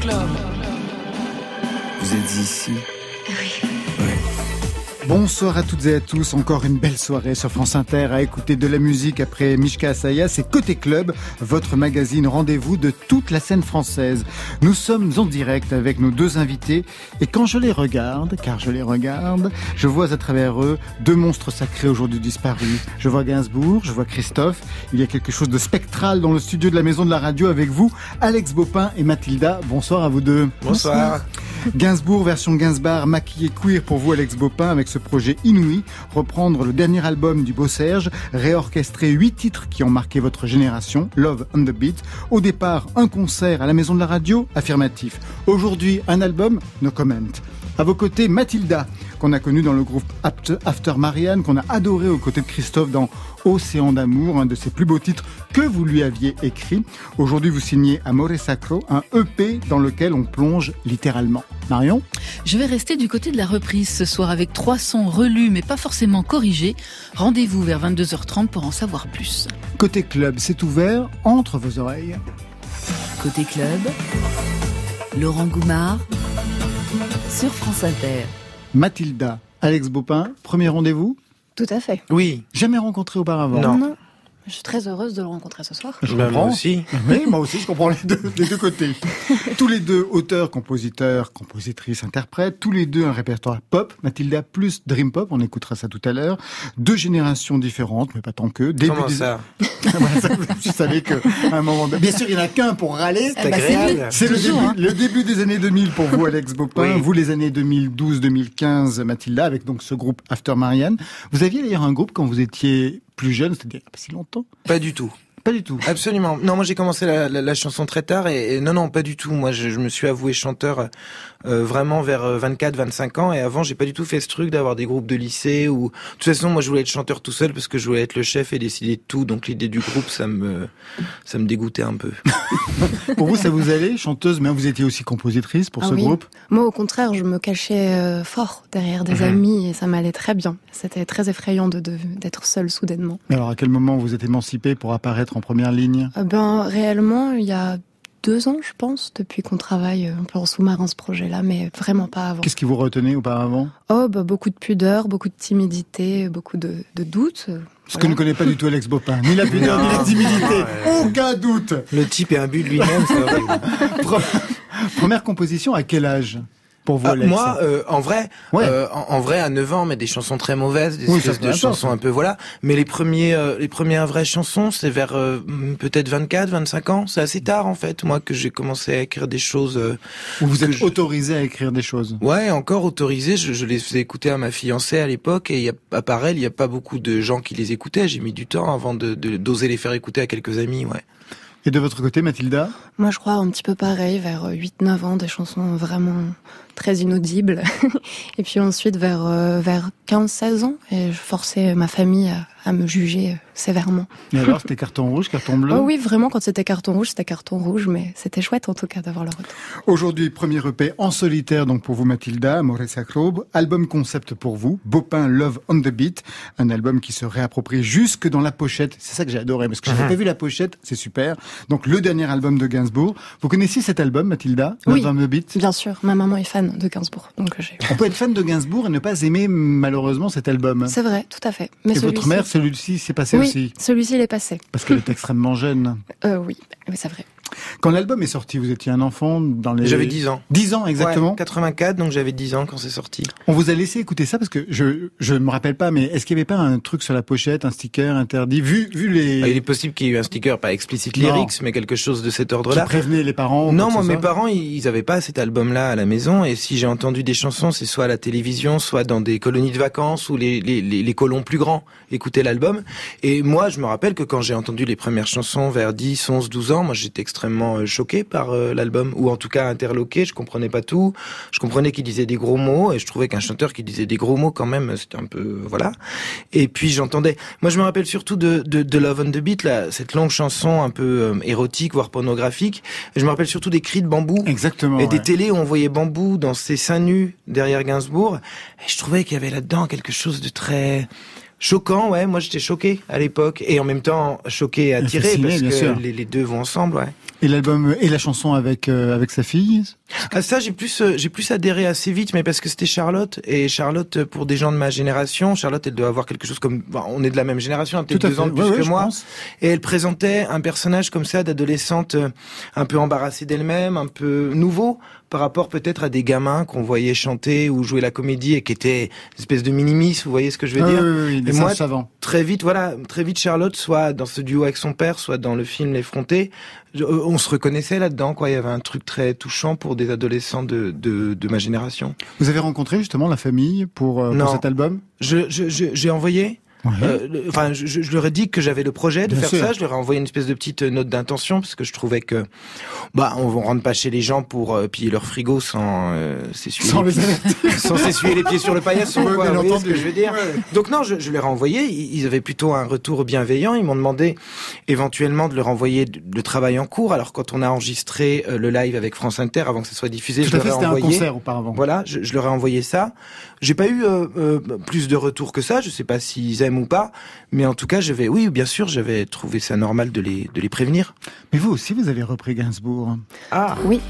Club. Vous êtes ici? Oui. Bonsoir à toutes et à tous, encore une belle soirée sur France Inter à écouter de la musique après Mishka Asaya, c'est Côté Club, votre magazine rendez-vous de toute la scène française. Nous sommes en direct avec nos deux invités et quand je les regarde, car je les regarde, je vois à travers eux deux monstres sacrés aujourd'hui disparus. Je vois Gainsbourg, je vois Christophe, il y a quelque chose de spectral dans le studio de la Maison de la Radio avec vous, Alex Bopin et Mathilda. Bonsoir à vous deux. Bonsoir. Gainsbourg version Gainsbar maquillé queer pour vous Alex Bopin avec ce projet inouï, reprendre le dernier album du Beau Serge, réorchestrer huit titres qui ont marqué votre génération, Love on the Beat. Au départ, un concert à la Maison de la Radio, affirmatif. Aujourd'hui, un album, no comment. À vos côtés, Mathilda, qu'on a connue dans le groupe After Marianne, qu'on a adoré aux côtés de Christophe dans Océan d'amour, un de ses plus beaux titres que vous lui aviez écrit. Aujourd'hui, vous signez Amore Sacro, un EP dans lequel on plonge littéralement. Marion Je vais rester du côté de la reprise ce soir avec trois sons relus mais pas forcément corrigés. Rendez-vous vers 22h30 pour en savoir plus. Côté club, c'est ouvert entre vos oreilles. Côté club, Laurent Goumard sur France Inter. Mathilda, Alex Bopin, premier rendez-vous? Tout à fait. Oui. Jamais rencontré auparavant Non. non. Je suis très heureuse de le rencontrer ce soir. Je Bah, comprends. moi aussi. Oui, moi aussi, je comprends les deux, les deux côtés. tous les deux auteurs, compositeurs, compositrices, interprètes, tous les deux un répertoire pop. Mathilda plus dream pop, on écoutera ça tout à l'heure. Deux générations différentes, mais pas tant que. Début Comment des- ça je savais que à un moment donné- Bien sûr, il n'y en a qu'un pour râler. C'est agréable. C'est le Toujours, début, hein. le début des années 2000 pour vous, Alex Bopin. Oui. Vous, les années 2012-2015, Mathilda, avec donc ce groupe After Marianne. Vous aviez d'ailleurs un groupe quand vous étiez plus jeune, c'est-à-dire pas si longtemps Pas du tout. Pas du tout. Absolument. Non, moi j'ai commencé la, la- la chanson très tard et, et non, non, pas du tout. Moi, je, je me suis avoué chanteur euh, vraiment vers 24-25 ans et avant, j'ai pas du tout fait ce truc d'avoir des groupes de lycée ou. De toute façon, moi, je voulais être chanteur tout seul parce que je voulais être le chef et décider de tout. Donc l'idée du groupe, ça me, ça me dégoûtait un peu. Pour vous, ça vous allait, chanteuse, mais vous étiez aussi compositrice pour Ah ce oui. groupe? Moi, au contraire, je me cachais euh, fort derrière des amis et ça m'allait très bien. C'était très effrayant de d'être seule soudainement. Mais alors, à quel moment vous êtes émancipée pour apparaître en première ligne? Euh, ben, réellement, il y a deux ans, je pense, depuis qu'on travaille un peu en sous-marin ce projet-là, mais vraiment pas avant. Qu'est-ce qui vous retenait auparavant? Oh, bah, beaucoup de pudeur, beaucoup de timidité, beaucoup de, de doutes. euh, Ce que voilà. ne connaît pas du tout Alex Bopin. Ni la pudeur, ni la timidité. Aucun doute. Le type est un but de lui-même, c'est Première composition, à quel âge? Pour vous, Alex moi, euh, en vrai, Ouais. euh, en, en vrai, à 9 ans, mais des chansons très mauvaises, des Oui, espèces de chansons un peu, voilà. Mais les premiers, euh, les premières vraies chansons, c'est vers euh, peut-être 24, 25 ans. C'est assez tard, en fait, moi, que j'ai commencé à écrire des choses. euh, Ou vous êtes je- autorisé à écrire des choses Ouais, encore autorisées. Je, je les faisais écouter à ma fiancée à l'époque, et il y a, à part elle, il n'y a pas beaucoup de gens qui les écoutaient. J'ai mis du temps avant de de- d'oser les faire écouter à quelques amis, ouais. Et de votre côté, Mathilda? Moi, je crois un petit peu pareil, vers 8-9 ans, des chansons vraiment très inaudibles. et puis ensuite, vers, euh, vers 15-16 ans, et je forçais ma famille à, à me juger euh, sévèrement. Et alors, c'était carton rouge, carton bleu Oh oui, vraiment, quand c'était carton rouge, c'était carton rouge, mais c'était chouette en tout cas d'avoir le retour. Aujourd'hui, premier EP en solitaire, donc pour vous Mathilda, Amore Sacro, album concept pour vous, Bopin Love on the Beat, un album qui se réapproprie jusque dans la pochette. C'est ça que j'ai adoré, parce que j'avais pas vu la pochette, c'est super. Donc le dernier album de Gainsbourg. Vous connaissiez cet album, Mathilda Love Oui. on the Beat? Bien sûr, ma maman est fan de Gainsbourg, donc j'ai... On peut être fan de Gainsbourg et ne pas aimer malheureusement cet album. C'est vrai, tout à fait. Mais Et votre mère, celui-ci s'est passé Oui, aussi, celui-ci, il est passé. parce qu'elle est extrêmement jeune. Euh, oui, oui c'est vrai. Quand l'album est sorti, vous étiez un enfant dans les... J'avais 10 ans. 10 ans, exactement. Ouais, 84, donc j'avais 10 ans quand c'est sorti. On vous a laissé écouter ça parce que je je me rappelle pas, mais est-ce qu'il y avait pas un truc sur la pochette, un sticker interdit? Vu vu les Ah, il est possible qu'il y ait eu un sticker, pas explicit Non. lyrics, mais quelque chose de cet qui ordre-là. prévenaient les parents. Non, moi, mes parents, ils ils avaient pas cet album-là à la maison, et si j'ai entendu des chansons, c'est soit à la télévision, soit dans des colonies de vacances où les, les, les, les colons plus grands écoutaient l'album. Et moi, je me rappelle que quand j'ai entendu les premières chansons vers 10, 11, 12 ans, moi, j'étais extrêmement euh, choqué par euh, l'album, ou en tout cas interloqué, je comprenais pas tout. Je comprenais qu'il disait des gros mots, et je trouvais qu'un chanteur qui disait des gros mots, quand même, c'était un peu, euh, voilà. Et puis j'entendais. Moi, je me rappelle surtout de, de, de Love on the Beat, là, cette longue chanson un peu euh, érotique, voire pornographique. Je me rappelle surtout des cris de bambou. Exactement. Et des télés où on voyait Bambou dans ses seins nus derrière Gainsbourg. Et je trouvais qu'il y avait là-dedans quelque chose de très choquant. Ouais, moi j'étais choqué à l'époque. Et en même temps choqué et attiré parce que les, les deux vont ensemble. Ouais. Et l'album et la chanson avec euh, avec sa fille. Ah, Ça, j'ai plus euh, j'ai plus adhéré assez vite, mais parce que c'était Charlotte. Et Charlotte euh, pour des gens de ma génération, Charlotte elle doit avoir quelque chose comme on est de la même génération, peut-être deux ans de plus que moi, et elle présentait un personnage comme ça d'adolescente un peu embarrassée d'elle-même, un peu nouveau par rapport peut-être à des gamins qu'on voyait chanter ou jouer la comédie et qui étaient une espèce de minimis, vous voyez ce que je veux ah dire oui, oui, Et moi, très vite, voilà, très vite Charlotte, soit dans ce duo avec son père, soit dans le film L'effronté, euh, on se reconnaissait là-dedans, quoi. Il y avait un truc très touchant pour des adolescents de, de, de ma génération. Vous avez rencontré justement la famille pour, euh, pour cet album? Je, je, j'ai envoyé euh, enfin, je, je, leur ai dit que j'avais le projet de faire ça. Je leur ai envoyé une espèce de petite note d'intention parce que je trouvais que, bah, on, rentre pas chez les gens pour euh, piller leur frigo sans euh, s'essuyer, sans, les pieds, sans s'essuyer les pieds sur le paillasson. quoi, vous ce que je veux dire. Donc non, je, je, leur ai envoyé. Ils avaient plutôt un retour bienveillant. Ils m'ont demandé éventuellement de leur envoyer le travail en cours. Alors quand on a enregistré euh, le live avec France Inter avant que ce soit diffusé, Tout je leur ai envoyé. un concert auparavant. Voilà, je, je, leur ai envoyé ça. J'ai pas eu plus de retours que ça. Je sais pas s'ils aiment ou pas. Mais en tout cas, j'avais, oui, bien sûr, j'avais trouvé ça normal de les, de les prévenir. Mais vous aussi, vous avez repris Gainsbourg. Ah oui.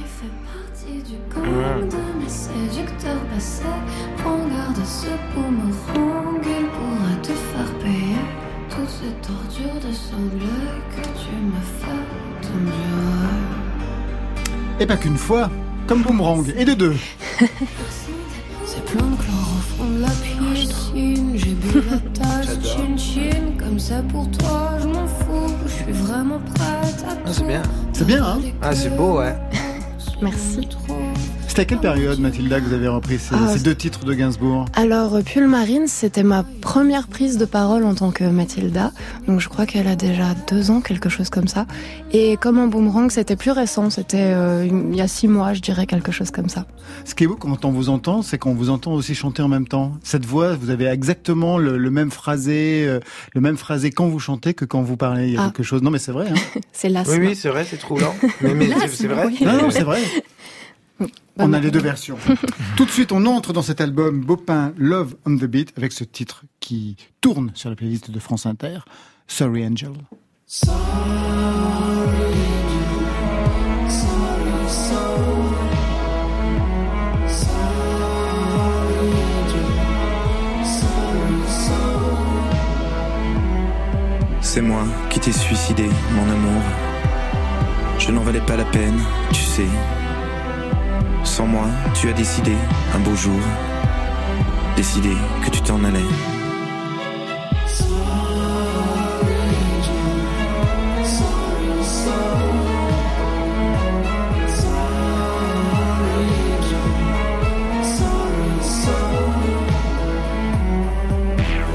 Et pas qu'une fois, comme boomerang, et de deux. J'ai bu la tasse, chin chin, comme ça pour toi, je m'en fous, je suis vraiment prête à ah, C'est bien. C'est bien, hein Ah, c'est beau, ouais. Merci. C'était à quelle période, Mathilda, que vous avez repris ces, ah, deux titres de Gainsbourg? Alors, Pull Marine, c'était ma première prise de parole en tant que Mathilda. Donc, je crois qu'elle a déjà deux ans, quelque chose comme ça. Et comme un boomerang, c'était plus récent. C'était euh, il y a six mois, je dirais, quelque chose comme ça. Ce qui est beau quand on vous entend, c'est qu'on vous entend aussi chanter en même temps. Cette voix, vous avez exactement le, même phrasé, euh, le même phrasé quand vous chantez que quand vous parlez. Il y a ah. quelque chose. Non, mais c'est vrai. Hein c'est là. Oui, oui, c'est vrai, c'est troublant. mais, mais c'est vrai. Non, non, c'est vrai. On a les deux versions. Tout de suite, on entre dans cet album Bopin Love on the Beat avec ce titre qui tourne sur la playlist de France Inter, Sorry Angel. C'est moi qui t'ai suicidé, mon amour. Je n'en valais pas la peine, tu sais. Sans moi, tu as décidé, un beau jour, décidé que tu t'en allais.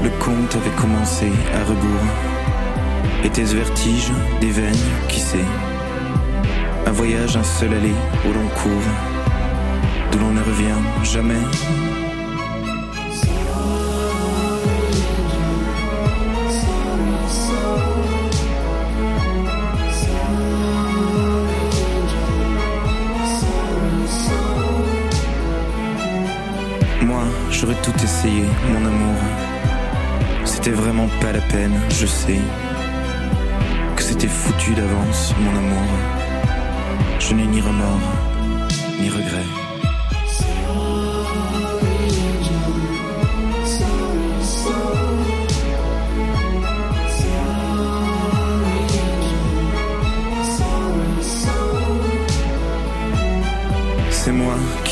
Le conte avait commencé à rebours. Et tes vertiges, des veines, qui sait Un voyage, un seul aller au long cours d'où l'on ne revient jamais. Moi, j'aurais tout essayé, mon amour. C'était vraiment pas la peine, je sais. Que c'était foutu d'avance, mon amour. Je n'ai ni remords, ni regrets.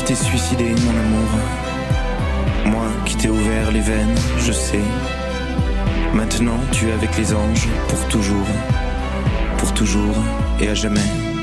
T'ai suicidé, mon amour. Moi qui t'ai ouvert les veines, je sais. Maintenant, tu es avec les anges pour toujours, pour toujours et à jamais.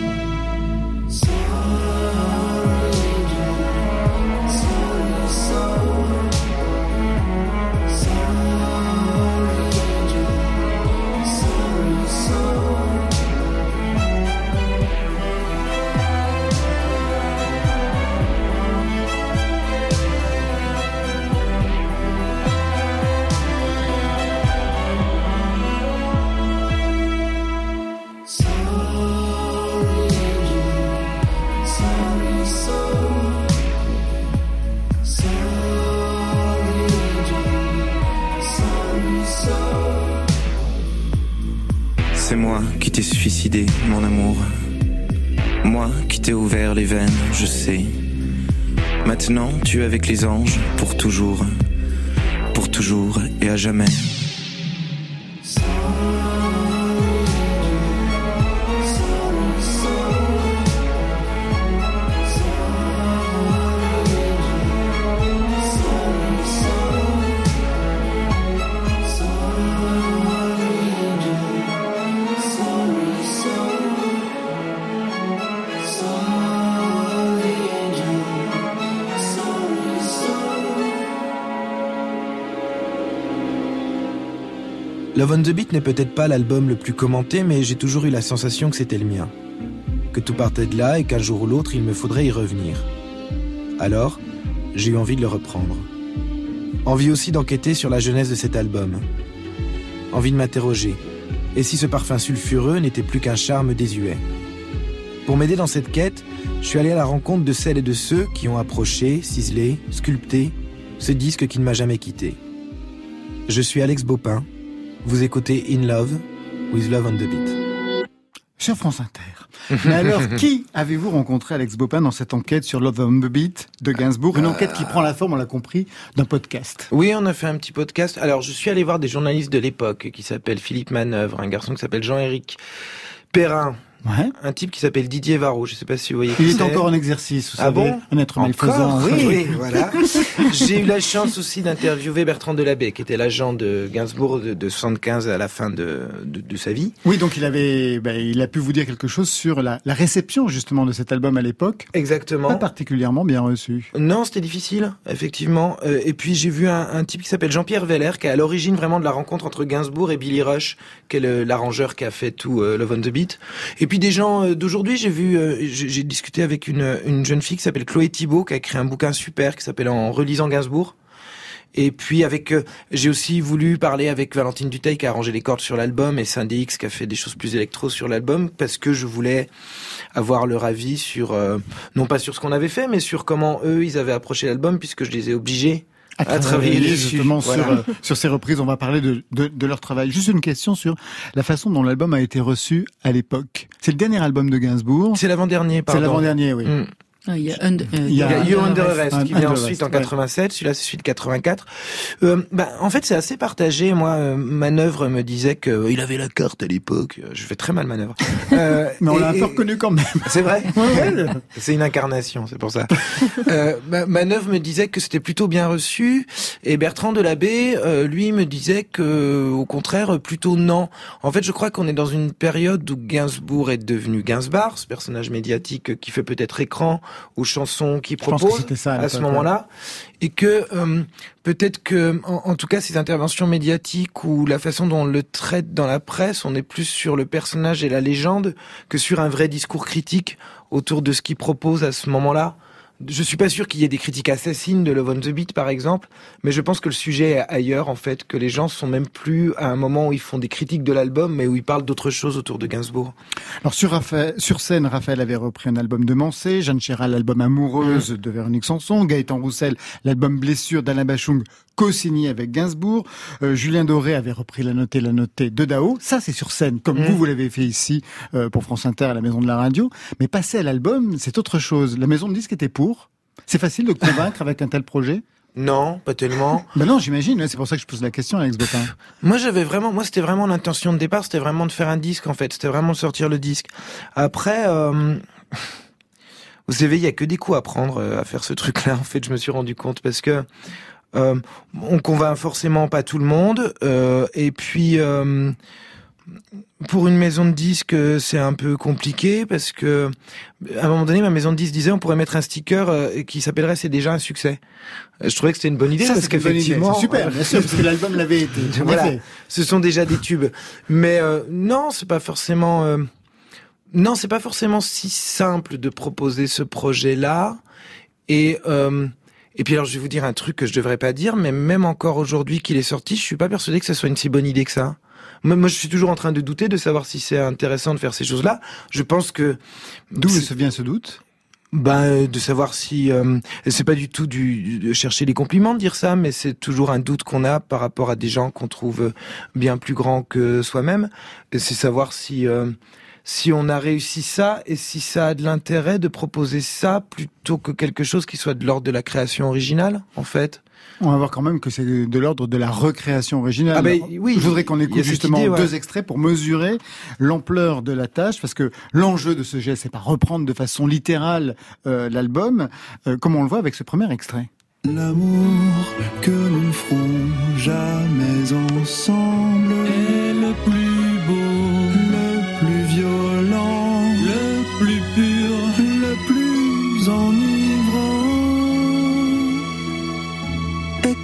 Avec les anges pour toujours, pour toujours et à jamais. Love on the Beat n'est peut-être pas l'album le plus commenté, mais j'ai toujours eu la sensation que c'était le mien. Que tout partait de là et qu'un jour ou l'autre, il me faudrait y revenir. Alors, j'ai eu envie de le reprendre. Envie aussi d'enquêter sur la jeunesse de cet album. Envie de m'interroger. Et si ce parfum sulfureux n'était plus qu'un charme désuet? Pour m'aider dans cette quête, je suis allé à la rencontre de celles et de ceux qui ont approché, ciselé, sculpté ce disque qui ne m'a jamais quitté. Je suis Alex Baupin vous écoutez In Love with Love on the Beat. Sur France Inter. Mais alors, qui avez-vous rencontré, Alex Bopin, dans cette enquête sur Love on the Beat de Gainsbourg? Une enquête qui prend la forme, on l'a compris, d'un podcast. Oui, on a fait un petit podcast. Alors, je suis allé voir des journalistes de l'époque qui s'appellent Philippe Manœuvre, un garçon qui s'appelle Jean-Éric Perrin, un type qui s'appelle Didier Varro, je sais pas si vous voyez. Il est, encore en exercice, vous ah savez, bon un être malfaisant. Oui, oui, voilà. J'ai eu la chance aussi d'interviewer Bertrand Delabé, qui était l'agent de Gainsbourg de, de 75 à la fin de, de, de sa vie. Oui, donc il avait, ben, il a pu vous dire quelque chose sur la, la réception justement de cet album à l'époque. Exactement. Pas particulièrement bien reçu. Non, c'était difficile, effectivement. Euh, et puis j'ai vu un, un, type qui s'appelle Jean-Pierre Veller, qui est à l'origine vraiment de la rencontre entre Gainsbourg et Billy Rush, qui est l'arrangeur qui a fait tout euh, Love on the Beat. Et puis des gens euh, d'aujourd'hui Aujourd'hui, j'ai vu, euh, j'ai discuté avec une, une jeune fille qui s'appelle Chloé Thibault, qui a écrit un bouquin super qui s'appelle En relisant Gainsbourg. Et puis avec, euh, j'ai aussi voulu parler avec Valentine Duteil qui a arrangé les cordes sur l'album et Cindy X qui a fait des choses plus électro sur l'album parce que je voulais avoir leur avis sur, euh, non pas sur ce qu'on avait fait, mais sur comment eux ils avaient approché l'album puisque je les ai obligés à, à travailler justement sur, euh, sur ces reprises. On va parler de, de, de, leur travail. Juste une question sur la façon dont l'album a été reçu à l'époque. C'est le dernier album de Gainsbourg. C'est l'avant-dernier, pardon. C'est l'avant-dernier, oui. Mm. Il y a, un, euh, il y a You Under Arrest qui vient ensuite en 87, celui-là c'est celui de 84. Euh, bah, en fait c'est assez partagé. Moi, euh, Manœuvre me disait que euh, il avait la carte à l'époque. Je fais très mal Manœuvre. Euh, Mais on l'a un peu reconnu quand même. C'est vrai. c'est une incarnation, c'est pour ça. euh, Manœuvre me disait que c'était plutôt bien reçu, et Bertrand Delabé, euh, lui, me disait que au contraire plutôt non. En fait, je crois qu'on est dans une période où Gainsbourg est devenu Gainsbar, ce personnage médiatique qui fait peut-être écran aux chansons qu'il propose ça, à, à ce moment-là, et que euh, peut-être que, en, en, tout cas, ces interventions médiatiques ou la façon dont on le traite dans la presse, on est plus sur le personnage et la légende que sur un vrai discours critique autour de ce qu'il propose à ce moment-là. Je suis pas sûr qu'il y ait des critiques assassines de Love on the Beat, par exemple, mais je pense que le sujet est ailleurs, en fait, que les gens sont même plus à un moment où ils font des critiques de l'album, mais où ils parlent d'autres choses autour de Gainsbourg. Alors, sur, Raphaël, sur scène, Raphaël avait repris un album de Mancé, Jeanne Chéral, l'album Amoureuse mmh. de Véronique Sanson, Gaëtan Roussel, l'album Blessure d'Alain Bachung, co-signé avec Gainsbourg. Euh, Julien Doré avait repris La Notée, La Notée de Dao. Ça, c'est sur scène, comme mmh. vous, vous l'avez fait ici euh, pour France Inter à la Maison de la Radio. Mais passer à l'album, c'est autre chose. La Maison de Disque était pour c'est facile de convaincre avec un tel projet non, pas tellement. ben non, j'imagine. C'est pour ça que je pose la question, Alex Bopin. Moi, j'avais vraiment, moi, c'était vraiment l'intention de départ. C'était vraiment de faire un disque, en fait. C'était vraiment de sortir le disque. Après, euh... vous savez, il y a que des coups à prendre euh, à faire ce truc-là. En fait, je me suis rendu compte parce que euh, on convainc forcément pas tout le monde. Euh, et puis pour une maison de disques, c'est un peu compliqué parce que à un moment donné, ma maison de disques disait on pourrait mettre un sticker euh, qui s'appellerait c'est déjà un succès. Je trouvais que c'était une bonne idée Ça, parce qu'effectivement, super, bien sûr, parce que l'album l'avait été. voilà, ce sont déjà des tubes. Mais euh, non, c'est pas forcément. Euh, non, c'est pas forcément si simple de proposer ce projet-là. Et euh, et puis alors, je vais vous dire un truc que je devrais pas dire, mais même encore aujourd'hui qu'il est sorti, je suis pas persuadé que ce soit une si bonne idée que ça. Moi, je suis toujours en train de douter de savoir si c'est intéressant de faire ces choses-là. Je pense que d'où vient ce doute? Ben, de savoir si euh, c'est pas du tout du de chercher les compliments de dire ça, mais c'est toujours un doute qu'on a par rapport à des gens qu'on trouve bien plus grands que soi-même. C'est savoir si euh, si on a réussi ça et si ça a de l'intérêt de proposer ça plutôt que quelque chose qui soit de l'ordre de la création originale, en fait. On va voir quand même que c'est de l'ordre de la recréation originale. Ah ben, oui, Je voudrais qu'on écoute justement idée, ouais. deux extraits pour mesurer l'ampleur de la tâche, parce que l'enjeu de ce geste, c'est pas reprendre de façon littérale euh, l'album, euh, comme on le voit avec ce premier extrait? L'amour que nous ferons jamais ensemble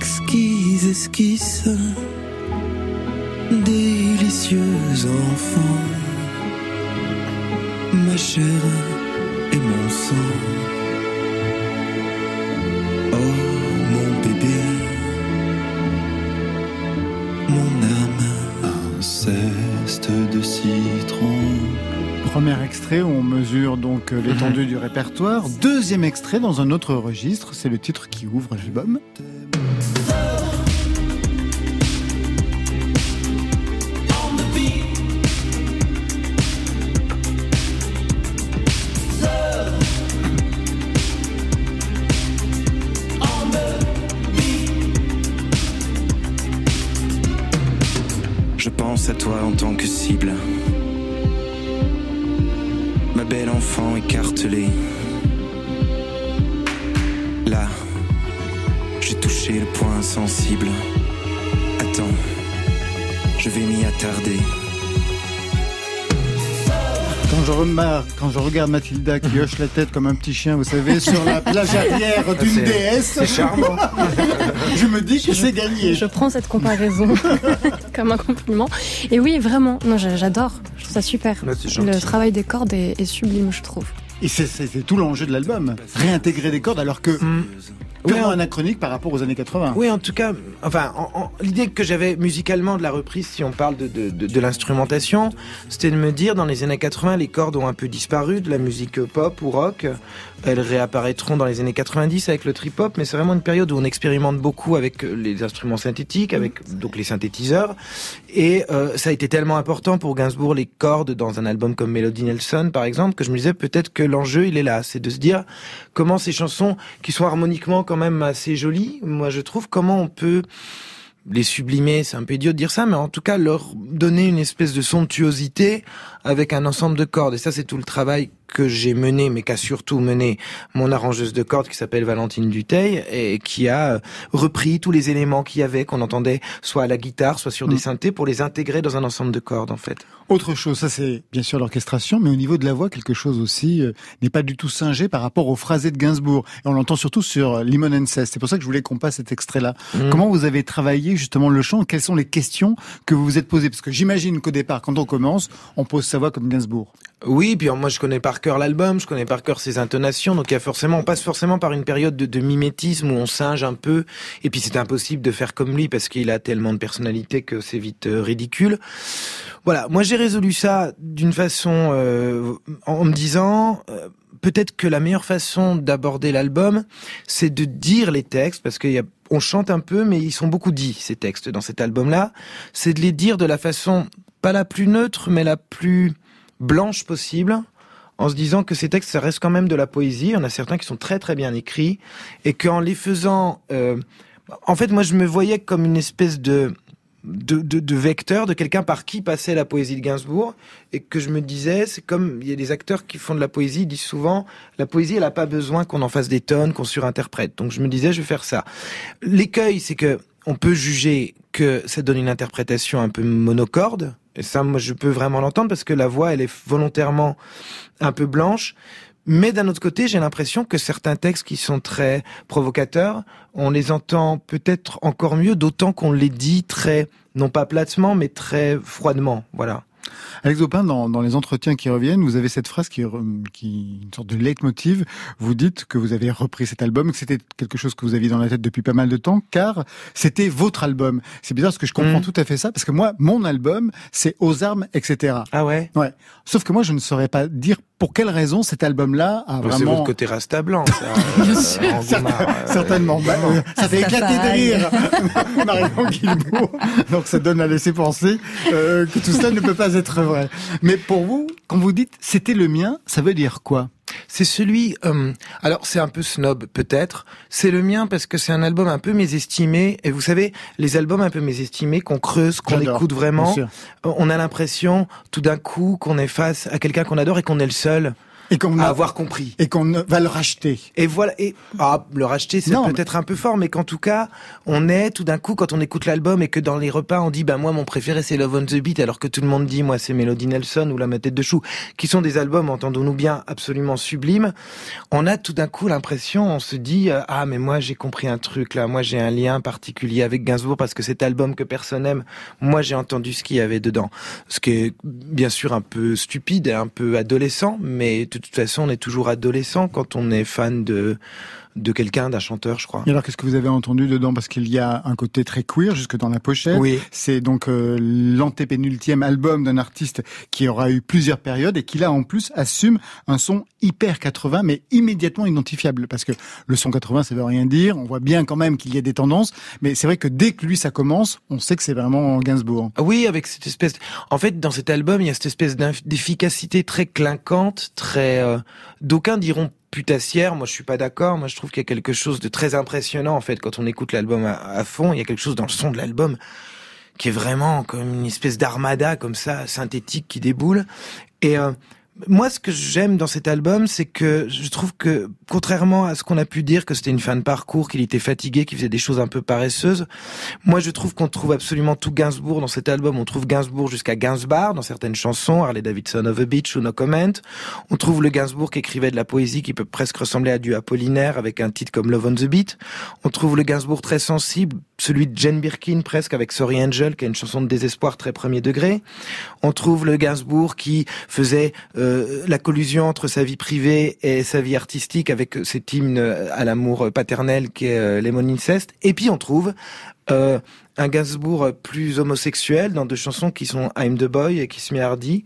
Exquise esquisse, délicieux enfant, ma chair et mon sang. Oh mon bébé, mon âme, inceste de citron. Premier extrait où on mesure donc l'étendue du répertoire. Deuxième extrait dans un autre registre, c'est le titre qui ouvre l'album. Quand je regarde Mathilda qui hoche la tête comme un petit chien, vous savez, sur la plage arrière d'une déesse, C'est charmant. je me dis que c'est gagné. Je prends cette comparaison comme un compliment. Et oui, vraiment, non, j'a- j'adore. Je trouve ça super. Le travail des cordes est, est sublime, je trouve. Et c'est- tout l'enjeu de l'album. Réintégrer des cordes alors que Mm. Purement Ouais. anachronique par rapport aux années 80. Oui, en tout cas, enfin, en- en- l'idée que j'avais musicalement de la reprise, si on parle de, de, de, de l'instrumentation, c'était de me dire, dans les années 80, les cordes ont un peu disparu de la musique pop ou rock. Elles réapparaîtront dans les années 90 avec le trip-hop, mais c'est vraiment une période où on expérimente beaucoup avec euh, les instruments synthétiques, avec donc les synthétiseurs. Et euh, ça a été tellement important pour Gainsbourg, les cordes, dans un album comme Melody Nelson, par exemple, que je me disais peut-être que l'enjeu, il est là. C'est de se dire comment ces chansons, qui sont harmoniquement quand même assez jolies, moi je trouve, comment on peut les sublimer, c'est un peu idiot de dire ça, mais en tout cas leur donner une espèce de somptuosité avec un ensemble de cordes. Et ça, c'est tout le travail que j'ai mené, mais qu'a surtout mené mon arrangeuse de cordes qui s'appelle Valentine Duteil et qui a euh, repris tous les éléments qu'il y avait, qu'on entendait soit à la guitare, soit sur des Mm. synthés, pour les intégrer dans un ensemble de cordes, en fait. Autre chose, ça c'est bien sûr l'orchestration, mais au niveau de la voix, quelque chose aussi euh, n'est pas du tout singé par rapport au phrasé de Gainsbourg. Et on l'entend surtout sur euh, Limon and. C'est pour ça que je voulais qu'on passe cet extrait-là. Mm. Comment vous avez travaillé justement le chant? Quelles sont les questions que vous vous êtes posées? Parce que j'imagine qu'au départ, quand on commence, on pose voix comme Gainsbourg. Oui, puis moi je connais par cœur l'album, je connais par cœur ses intonations, donc il y a forcément, on passe forcément par une période de, mimétisme où on singe un peu, et puis c'est impossible de faire comme lui parce qu'il a tellement de personnalité que c'est vite euh, ridicule. Voilà, moi j'ai résolu ça d'une façon euh, en, me disant. euh, Peut-être que la meilleure façon d'aborder l'album, c'est de dire les textes, parce qu'il y a, on chante un peu, mais ils sont beaucoup dits ces textes dans cet album-là. C'est de les dire de la façon pas la plus neutre, mais la plus blanche possible, en se disant que ces textes, ça reste quand même de la poésie. En a certains qui sont très très bien écrits, et qu'en les faisant, euh, en fait, moi, je me voyais comme une espèce de de, de, de vecteur, de quelqu'un par qui passait la poésie de Gainsbourg, et que je me disais, c'est comme il y a des acteurs qui font de la poésie, ils disent souvent, la poésie, elle n'a pas besoin qu'on en fasse des tonnes, qu'on surinterprète. Donc je me disais, je vais faire ça. L'écueil, c'est que on peut juger que ça donne une interprétation un peu monocorde, et ça, moi, je peux vraiment l'entendre parce que la voix, elle est volontairement un peu blanche. Mais d'un autre côté, j'ai l'impression que certains textes qui sont très provocateurs, on les entend peut-être encore mieux, d'autant qu'on les dit très, non pas platement, mais très froidement. Voilà. Alex Opin, dans, dans les entretiens qui reviennent, vous avez cette phrase qui, re- qui une sorte de leitmotiv. Vous dites que vous avez repris cet album, que c'était quelque chose que vous aviez dans la tête depuis pas mal de temps, car c'était votre album. C'est bizarre parce que je comprends Mm. tout à fait ça, parce que moi, mon album, c'est aux armes, etc. Ah ouais? Ouais. Sauf que moi, je ne saurais pas dire pour quelle raison cet album-là a Bah, C'est vraiment... votre côté rasta blanc, ça. Bien euh, sûr. Euh, Certainement. Bah, euh, ça fait éclater de rire. Marion Guilbault. Donc ça donne à laisser penser euh, que tout cela ne peut pas être vrai. Mais pour vous, quand vous dites c'était le mien, ça veut dire quoi? C'est celui. euh, alors c'est un peu snob peut-être. C'est le mien parce que c'est un album un peu mésestimé. Et vous savez, les albums un peu mésestimés qu'on creuse, qu'on écoute vraiment, on a l'impression tout d'un coup qu'on est face à quelqu'un qu'on adore et qu'on est le seul Et qu'on à a- avoir compris. et qu'on va le racheter. Et voilà. Et ah, le racheter, c'est Non, mais- peut-être un peu fort, mais qu'en tout cas, on est tout d'un coup quand on écoute l'album et que dans les repas on dit, bah moi mon préféré c'est Love on the Beat, alors que tout le monde dit, moi c'est Melody Nelson ou La Ma tête de chou, qui sont des albums, entendons-nous bien, absolument sublimes. On a tout d'un coup l'impression, on se dit, euh, ah mais moi j'ai compris un truc là, moi j'ai un lien particulier avec Gainsbourg parce que cet album que personne n'aime, moi j'ai entendu ce qu'il y avait dedans, ce qui est bien sûr un peu stupide et un peu adolescent, mais de toute façon on est toujours adolescent quand on est fan de de quelqu'un, d'un chanteur, je crois. Et alors qu'est-ce que vous avez entendu dedans? Parce qu'il y a un côté très queer jusque dans la pochette. Oui. C'est donc euh, l'antépénultième album d'un artiste qui aura eu plusieurs périodes et qui là en plus assume un son hyper 80 mais immédiatement identifiable parce que le son 80 ça veut rien dire, on voit bien quand même qu'il y a des tendances mais c'est vrai que dès que lui ça commence, on sait que c'est vraiment Gainsbourg. Oui, avec cette espèce. En fait, dans cet album, il y a cette espèce d'efficacité très clinquante, très. euh, D'aucuns diront putassière. Moi, je suis pas d'accord. Moi, je trouve qu'il y a quelque chose de très impressionnant en fait quand on écoute l'album à, fond. Il y a quelque chose dans le son de l'album qui est vraiment comme une espèce d'armada comme ça synthétique qui déboule. Et euh, moi, ce que j'aime dans cet album, c'est que je trouve que, contrairement à ce qu'on a pu dire, que c'était une fin de parcours, qu'il était fatigué, qu'il faisait des choses un peu paresseuses, moi, je trouve qu'on trouve absolument tout Gainsbourg dans cet album. On trouve Gainsbourg jusqu'à Gainsbar dans certaines chansons, Harley Davidson of a Beach ou No Comment. On trouve le Gainsbourg qui écrivait de la poésie qui peut presque ressembler à du Apollinaire avec un titre comme Love on the Beat. On trouve le Gainsbourg très sensible, celui de Jane Birkin presque avec Sorry Angel qui est une chanson de désespoir très premier degré. On trouve le Gainsbourg qui faisait euh, la collusion entre sa vie privée et sa vie artistique avec cet hymne à l'amour paternel qui est euh, Lemon Incest. Et puis on trouve euh, un Gainsbourg plus homosexuel dans deux chansons qui sont I'm the Boy et Kiss Me Hardy,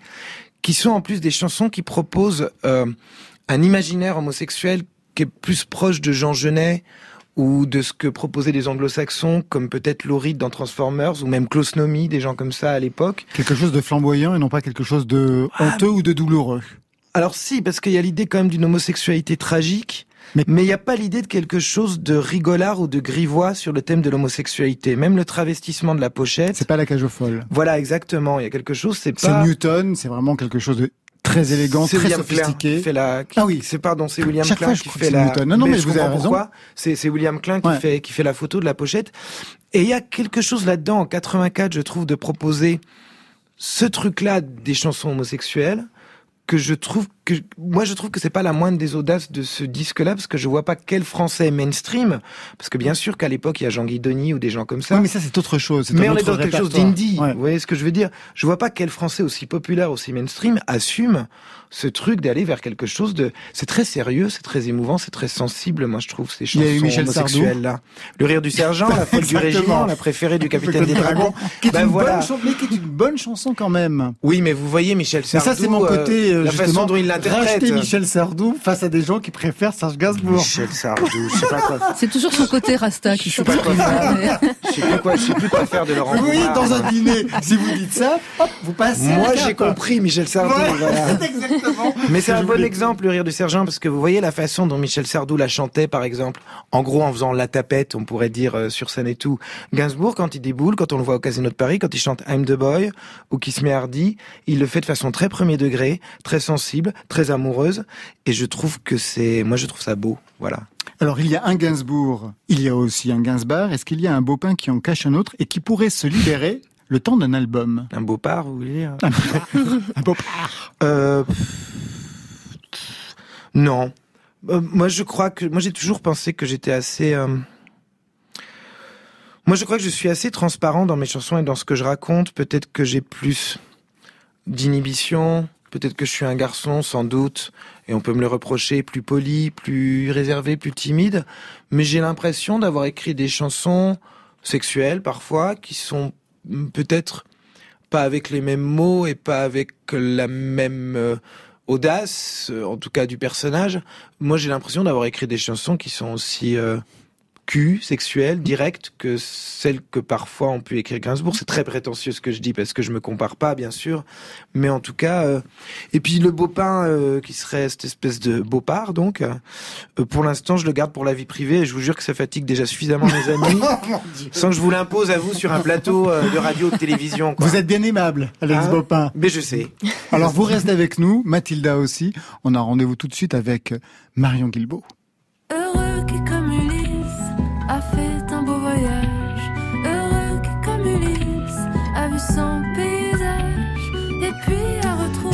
qui sont en plus des chansons qui proposent euh, un imaginaire homosexuel qui est plus proche de Jean Genet ou de ce que proposaient les anglo-saxons, comme peut-être Laurie dans Transformers, ou même Klaus Nomi, des gens comme ça à l'époque. Quelque chose de flamboyant et non pas quelque chose de Ah, honteux ou de douloureux. Alors si, parce qu'il y a l'idée quand même d'une homosexualité tragique, Mais- il n'y a pas l'idée de quelque chose de rigolard ou de grivois sur le thème de l'homosexualité. Même le travestissement de la pochette. C'est pas la cage aux folles. Voilà, exactement. Il y a quelque chose, c'est C'est pas... Newton, c'est vraiment quelque chose de très élégant, très William Klein sophistiqué. qui fait la. qui- Ah oui. C'est pardon, c'est William Chaque Klein fois, je qui crois que fait c'est la. Newton. Non, non, mais je vous avez raison. c'est William Klein qui Ouais. fait qui fait la photo de la pochette. Et il y a quelque chose là-dedans en 84, je trouve, de proposer ce truc-là des chansons homosexuelles que je trouve que moi je trouve que c'est pas la moindre des audaces de ce disque-là parce que je vois pas quel français mainstream parce que bien sûr qu'à l'époque il y a Jean-Guy Denis ou des gens comme ça Oui, mais ça, c'est autre chose. c'est mais on est dans quelque chose d'indie. Ouais. Vous voyez ce que je veux dire? Je vois pas quel Français aussi populaire, aussi mainstream assume ce truc d'aller vers quelque chose de. C'est très sérieux, c'est très émouvant, c'est très sensible. Moi, je trouve ces Il y chansons a eu Michel homosexuelles là. Le rire du sergent, la folle du régiment, la préférée du capitaine des dragons. Qui est, Ben une voilà. bonne mais qui est une bonne chanson quand même. Oui, mais vous voyez Michel Mais Sardou. ça, c'est mon euh, côté, euh, la justement, façon dont il l'interprète. racheter Michel Sardou face à des gens qui préfèrent Serge Gainsbourg. Michel Sardou, je sais pas quoi. C'est toujours son côté rasta qui Je sais pas quoi faire. Je sais plus quoi, je sais plus quoi faire de Laurent. Vous voyez, Goumard. dans un dîner, si vous dites ça, hop, vous passez. Moi, la j'ai compris Michel Sardou. Voilà, exactement. Mais ce c'est un bon exemple, le rire du sergent, parce que vous voyez la façon dont Michel Sardou la chantait, par exemple. En gros, en faisant la tapette, on pourrait dire euh, sur scène et tout. Gainsbourg, quand il déboule, quand on le voit au Casino de Paris, quand il chante I'm the Boy ou Kiss Me Hardy, il le fait de façon très premier degré, très sensible, très amoureuse. Et je trouve que c'est, moi, je trouve ça beau. Voilà. Alors, il y a un Gainsbourg, il y a aussi un Gainsbar. Est-ce qu'il y a un Baupin qui en cache un autre et qui pourrait se libérer le temps d'un album Un beau part, vous voulez dire Un Baupin. Euh, non. Euh, moi, je crois que moi j'ai toujours pensé que j'étais assez. euh, Moi, je crois que je suis assez transparent dans mes chansons et dans ce que je raconte. Peut-être que j'ai plus d'inhibition. Peut-être que je suis un garçon, sans doute, et on peut me le reprocher, plus poli, plus réservé, plus timide. Mais j'ai l'impression d'avoir écrit des chansons sexuelles parfois qui sont peut-être pas avec les mêmes mots et pas avec la même euh, audace, en tout cas du personnage. Moi, j'ai l'impression d'avoir écrit des chansons qui sont aussi cul, sexuelle, directe, que celle que parfois on peut écrire Gainsbourg. C'est très prétentieux ce que je dis parce que je me compare pas, bien sûr. Mais en tout cas, euh, et puis le beau pain euh, qui serait cette espèce de beau part, donc, euh, pour l'instant, je le garde pour la vie privée et je vous jure que ça fatigue déjà suffisamment mes amis, oh, sans que je vous l'impose à vous sur un plateau de radio ou de télévision. Vous êtes bien aimable, Alex hein Bopin. Mais je sais. Alors vous restez avec nous, Mathilda aussi. On a rendez-vous tout de suite avec Marion Guilbault. I feel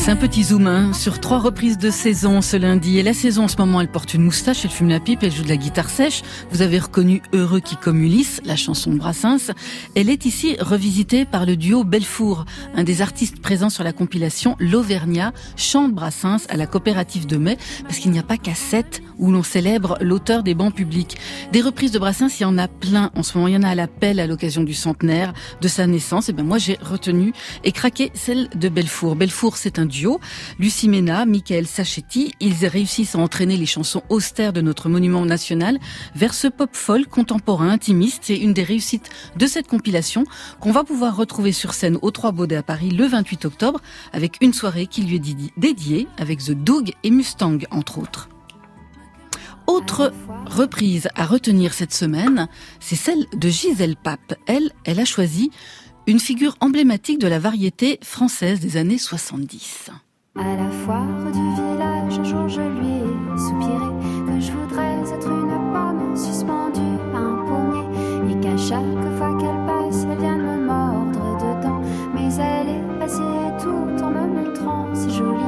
C'est un petit zoom hein, sur trois reprises de saison ce lundi. Et la saison en ce moment, elle porte une moustache, elle fume la pipe, elle joue de la guitare sèche. Vous avez reconnu Heureux qui comme Ulysse, la chanson de Brassens. Elle est ici revisitée par le duo Belfour, un des artistes présents sur la compilation L'Auvergnat chante Brassens à la coopérative de mai, parce qu'il n'y a pas qu'à sept où l'on célèbre l'auteur des bancs publics. Des reprises de Brassens, il y en a plein en ce moment. Il y en a à l'appel à l'occasion du centenaire de sa naissance. Et ben moi, j'ai retenu et craqué celle de Belfour. Belfour, c'est un duo. Lucie Mena, Michael Sachetti, ils réussissent à entraîner les chansons austères de notre monument national vers ce pop folk contemporain intimiste. C'est une des réussites de cette compilation qu'on va pouvoir retrouver sur scène au Trois Baudets à Paris le 28 octobre avec une soirée qui lui est dédiée avec The Doug et Mustang entre autres. Autre reprise à retenir cette semaine, c'est celle de Gisèle Pape. Elle, elle a choisi une figure emblématique de la variété française des années 70. À la foire du village, un jour je lui ai soupiré que je voudrais être une pomme suspendue à un pommier et qu'à chaque fois qu'elle passe, elle vient me mordre dedans. Mais elle est passée tout en me montrant ses jolies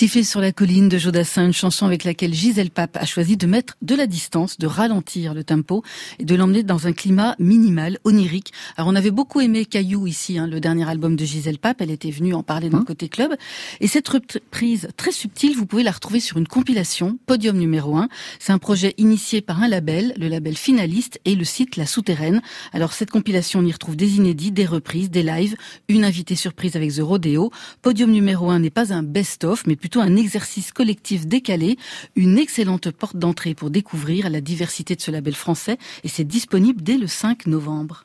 Siffler sur la colline de Jodassin, une chanson avec laquelle Gisèle Pape a choisi de mettre de la distance, de ralentir le tempo et de l'emmener dans un climat minimal, onirique. Alors on avait beaucoup aimé Caillou ici, hein, le dernier album de Gisèle Pape, elle était venue en parler dans le hein côté club. Et cette reprise très subtile, vous pouvez la retrouver sur une compilation, Podium numéro 1. C'est un projet initié par un label, le label Finaliste et le site La Souterraine. Alors cette compilation, on y retrouve des inédits, des reprises, des lives, une invitée surprise avec The Rodeo. Podium numéro 1 n'est pas un best-of, mais plutôt un exercice collectif décalé, une excellente porte d'entrée pour découvrir la diversité de ce label français et c'est disponible dès le 5 novembre.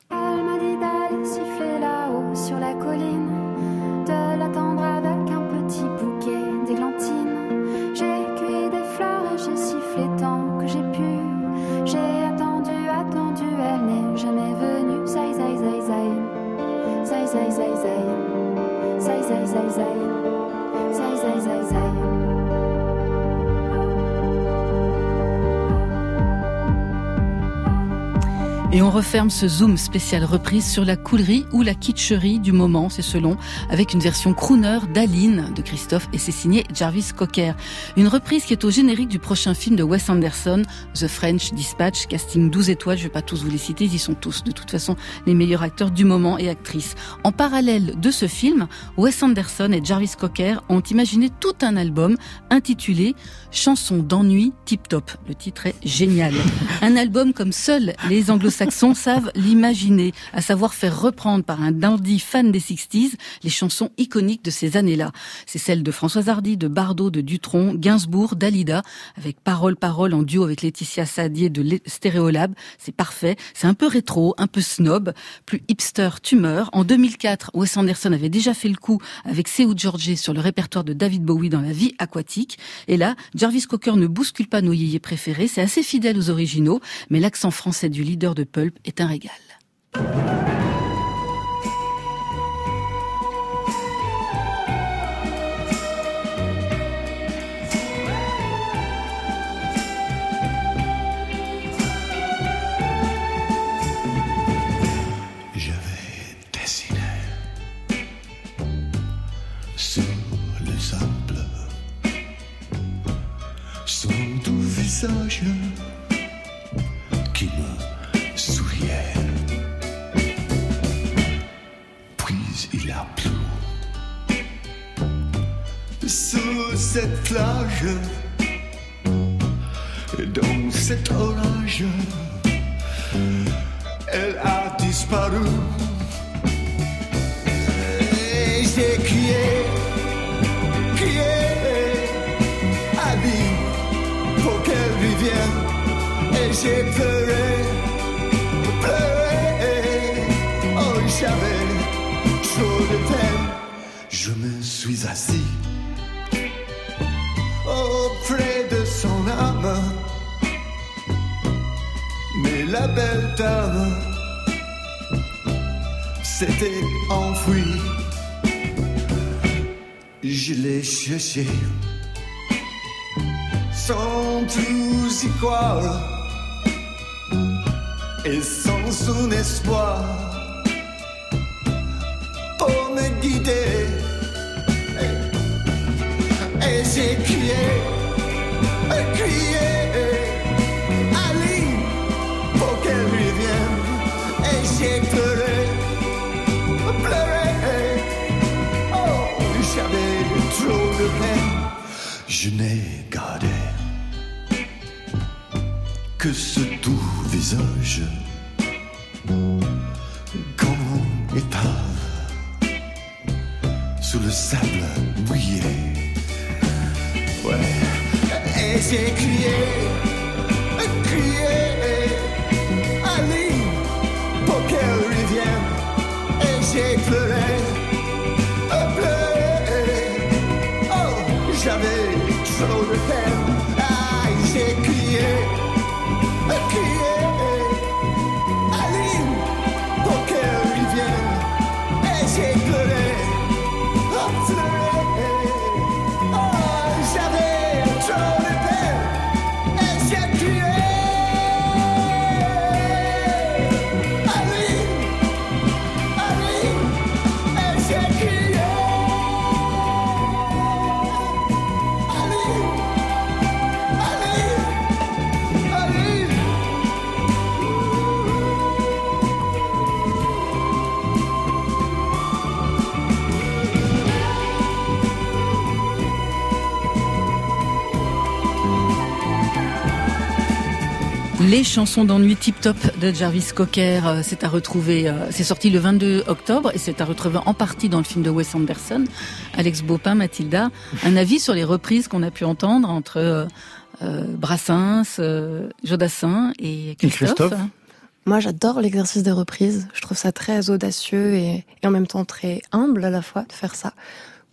Et on referme ce zoom spécial reprise sur la coulerie ou la kitscherie du moment, c'est selon, avec une version crooner d'Aline de Christophe et c'est signé Jarvis Cocker. Une reprise qui est au générique du prochain film de Wes Anderson, The French Dispatch, casting 12 étoiles, je vais pas tous vous les citer, ils y sont tous de toute façon les meilleurs acteurs du moment et actrices. En parallèle de ce film, Wes Anderson et Jarvis Cocker ont imaginé tout un album intitulé Chansons d'ennui tip top. Le titre est génial. Un album comme seuls les anglo-saxons Saxons savent l'imaginer, à savoir faire reprendre par un dandy fan des 60s les chansons iconiques de ces années-là. C'est celles de Françoise Hardy, de Bardot, de Dutronc, Gainsbourg, Dalida, avec Parole Parole en duo avec Laetitia Sadier de Stéréolab. C'est parfait. C'est un peu rétro, un peu snob, plus hipster tumeur. En 2004, Wes Anderson avait déjà fait le coup avec Seu George sur le répertoire de David Bowie dans la vie aquatique. Et là, Jarvis Cocker ne bouscule pas nos yéyés préférés. C'est assez fidèle aux originaux, mais l'accent français du leader de Pulp est un régal. et dans cet orage elle a disparu. Et j'ai crié crié à lui pour qu'elle revienne. Et j'ai pleuré pleuré. Oh j'avais trop de peine. Je me suis assis. La belle dame s'était enfouie. Je l'ai cherché. Sans tous y croire. Et sans son espoir. Pour me guider. Et, et j'ai crié, crié, Je n'ai gardé que ce doux visage comme épave sous le sable mouillé. Ouais. Et j'ai crié, Les chansons d'ennui tip top de Jarvis Cocker, euh, c'est à retrouver, euh, c'est sorti le 22 octobre et c'est à retrouver en partie dans le film de Wes Anderson. Alex Bopin, Mathilda, un avis sur les reprises qu'on a pu entendre entre euh, Brassens, euh, Jodassin et Christophe. Christophe. Moi, j'adore l'exercice de reprise. Je trouve ça très audacieux et, et en même temps très humble à la fois de faire ça.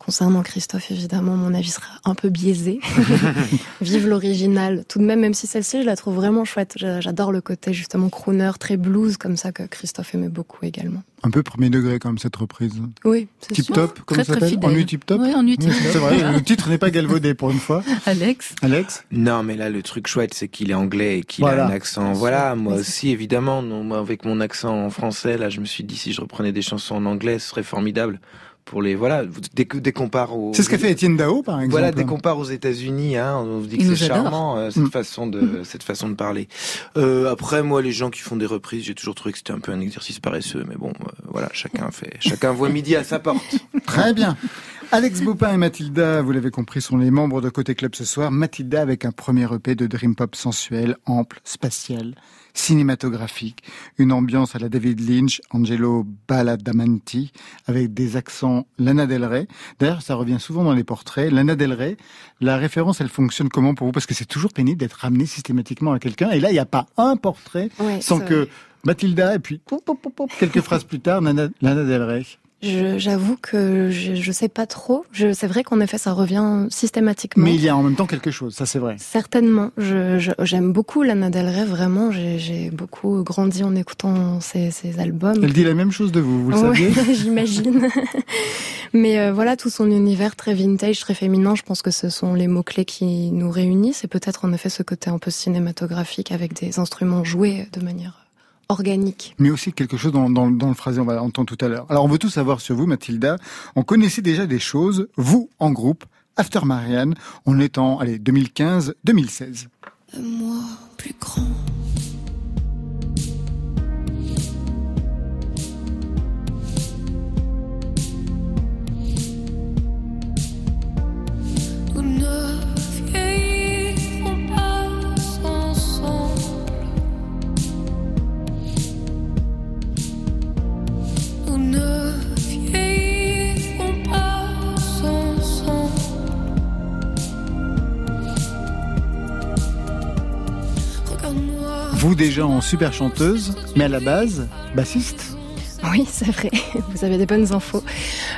Concernant Christophe, évidemment, mon avis sera un peu biaisé. Vive l'original. Tout de même, même si celle-ci, je la trouve vraiment chouette. J'a- J'adore le côté justement crooner, très blues, comme ça que Christophe aimait beaucoup également. Un peu premier degré quand même cette reprise. Oui, c'est Tip sûr. top, comment Très, ça très s'appelle? fidèle. Ennui tip top? Oui, Ennui Tip Top. C'est vrai, le titre n'est pas galvaudé pour une fois. Alex, Alex? Non, mais là, le truc chouette, c'est qu'il est anglais et qu'il Voilà. a un accent. Voilà, moi aussi, évidemment. Non, moi, avec mon accent en français, là, je me suis dit, si je reprenais des chansons en anglais, ce serait formidable. Pour les, voilà, dès, que- dès qu'on part au. C'est ce qu'a fait Étienne Dao, par exemple. Voilà, dès qu'on part aux États-Unis, hein, on vous dit que c'est charmant euh, cette Mm. façon de cette façon de parler. Euh, après, moi, les gens qui font des reprises, j'ai toujours trouvé que c'était un peu un exercice paresseux, mais bon, euh, voilà, chacun fait, chacun voit midi à sa porte. Très bien. Alex Bopin et Mathilda, vous l'avez compris, sont les membres de Côté Club ce soir. Mathilda avec un premier EP de dream pop sensuel, ample, spatial, cinématographique, une ambiance à la David Lynch, Angelo Badalamenti, avec des accents Lana Del Rey. D'ailleurs, ça revient souvent dans les portraits. Lana Del Rey, la référence, elle fonctionne comment pour vous? Parce que c'est toujours pénible d'être ramené systématiquement à quelqu'un. Et là, il n'y a pas un portrait Ouais, sans que. Mathilda, et puis pop, pop, pop, pop, quelques phrases plus tard, Lana, Lana Del Rey. Je- J'avoue que je, je sais pas trop. Je- C'est vrai qu'en effet, ça revient systématiquement. Mais il y a en même temps quelque chose, ça c'est vrai. Certainement. Je- je- J'aime beaucoup Lana Del Rey, vraiment. J'ai j'ai beaucoup grandi en écoutant ses, ses albums. Elle dit la même chose de vous, vous le Ouais, saviez J'imagine. Mais euh, voilà, tout son univers très vintage, très féminin, je pense que ce sont les mots-clés qui nous réunissent. Et peut-être en effet ce côté un peu cinématographique avec des instruments joués de manière organique. Mais aussi quelque chose dans, dans, dans le phrasé, on va l'entendre tout à l'heure. Alors on veut tout savoir sur vous, Mathilda. On connaissait déjà des choses, vous en groupe, After Marianne, on est en allez, 2015-2016. moi plus grand. Déjà en super chanteuse, mais à la base, bassiste? Oui, c'est vrai, vous avez des bonnes infos.